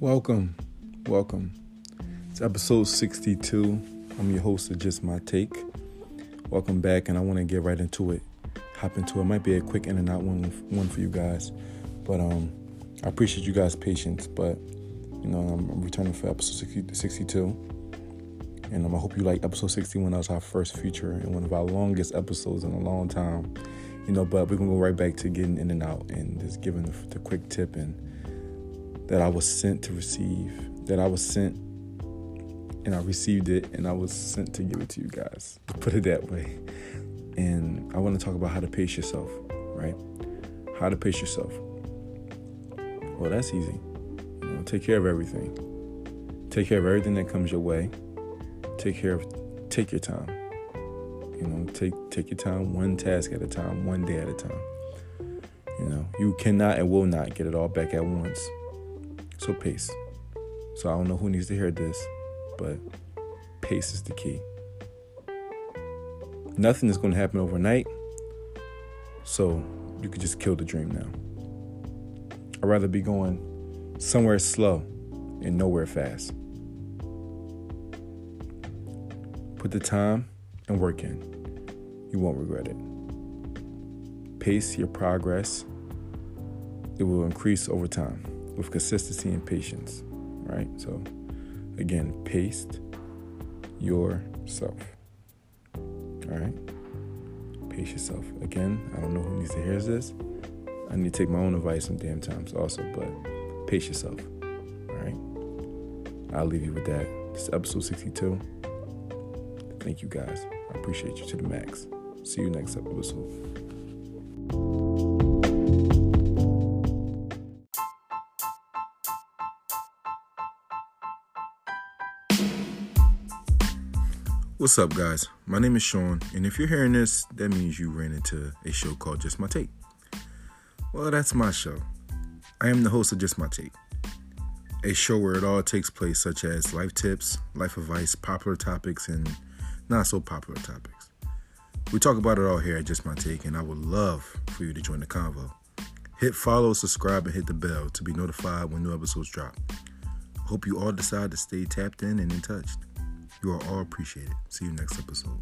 Welcome, welcome. It's episode 62. I'm your host of Just My Take. Welcome back, and I want to get right into it. Hop into it. Might be a quick in and out one, one for you guys, but um, I appreciate you guys' patience. But you know, I'm, returning for episode 60, 62, and um, I hope you like episode 61. That was our first feature and one of our longest episodes in a long time. You know, but we're gonna go right back to getting in and out and just giving the, the quick tip and that I was sent to receive, that I was sent and I received it and I was sent to give it to you guys. Put it that way. And I want to talk about how to pace yourself, right? How to pace yourself. Well, that's easy. You know, take care of everything. Take care of everything that comes your way. Take care of take your time. You know, take take your time one task at a time, one day at a time. You know, you cannot and will not get it all back at once. So pace. So I don't know who needs to hear this, but pace is the key. Nothing is going to happen overnight, so you could just kill the dream now. I'd rather be going somewhere slow and nowhere fast. Put the time and work in. You won't regret it. Pace your progress. It will increase over time with consistency and patience, right? So, again, pace yourself. All right? Pace yourself. Again, I don't know who needs to hear this. I need to take my own advice some damn times also, but pace yourself. All right? I'll leave you with that. This is episode 62. Thank you guys. I appreciate you to the max. See you next episode. What's up, guys? My name is Sean, and if you're hearing this, that means you ran into a show called Just My Take. Well, that's my show. I am the host of Just My Take, a show where it all takes place, such as life tips, life advice, popular topics, and not so popular topics. We talk about it all here at Just My Take, and I would love for you to join the convo. Hit follow, subscribe, and hit the bell to be notified when new episodes drop. Hope you all decide to stay tapped in and in touch. You are all appreciated. See you next episode.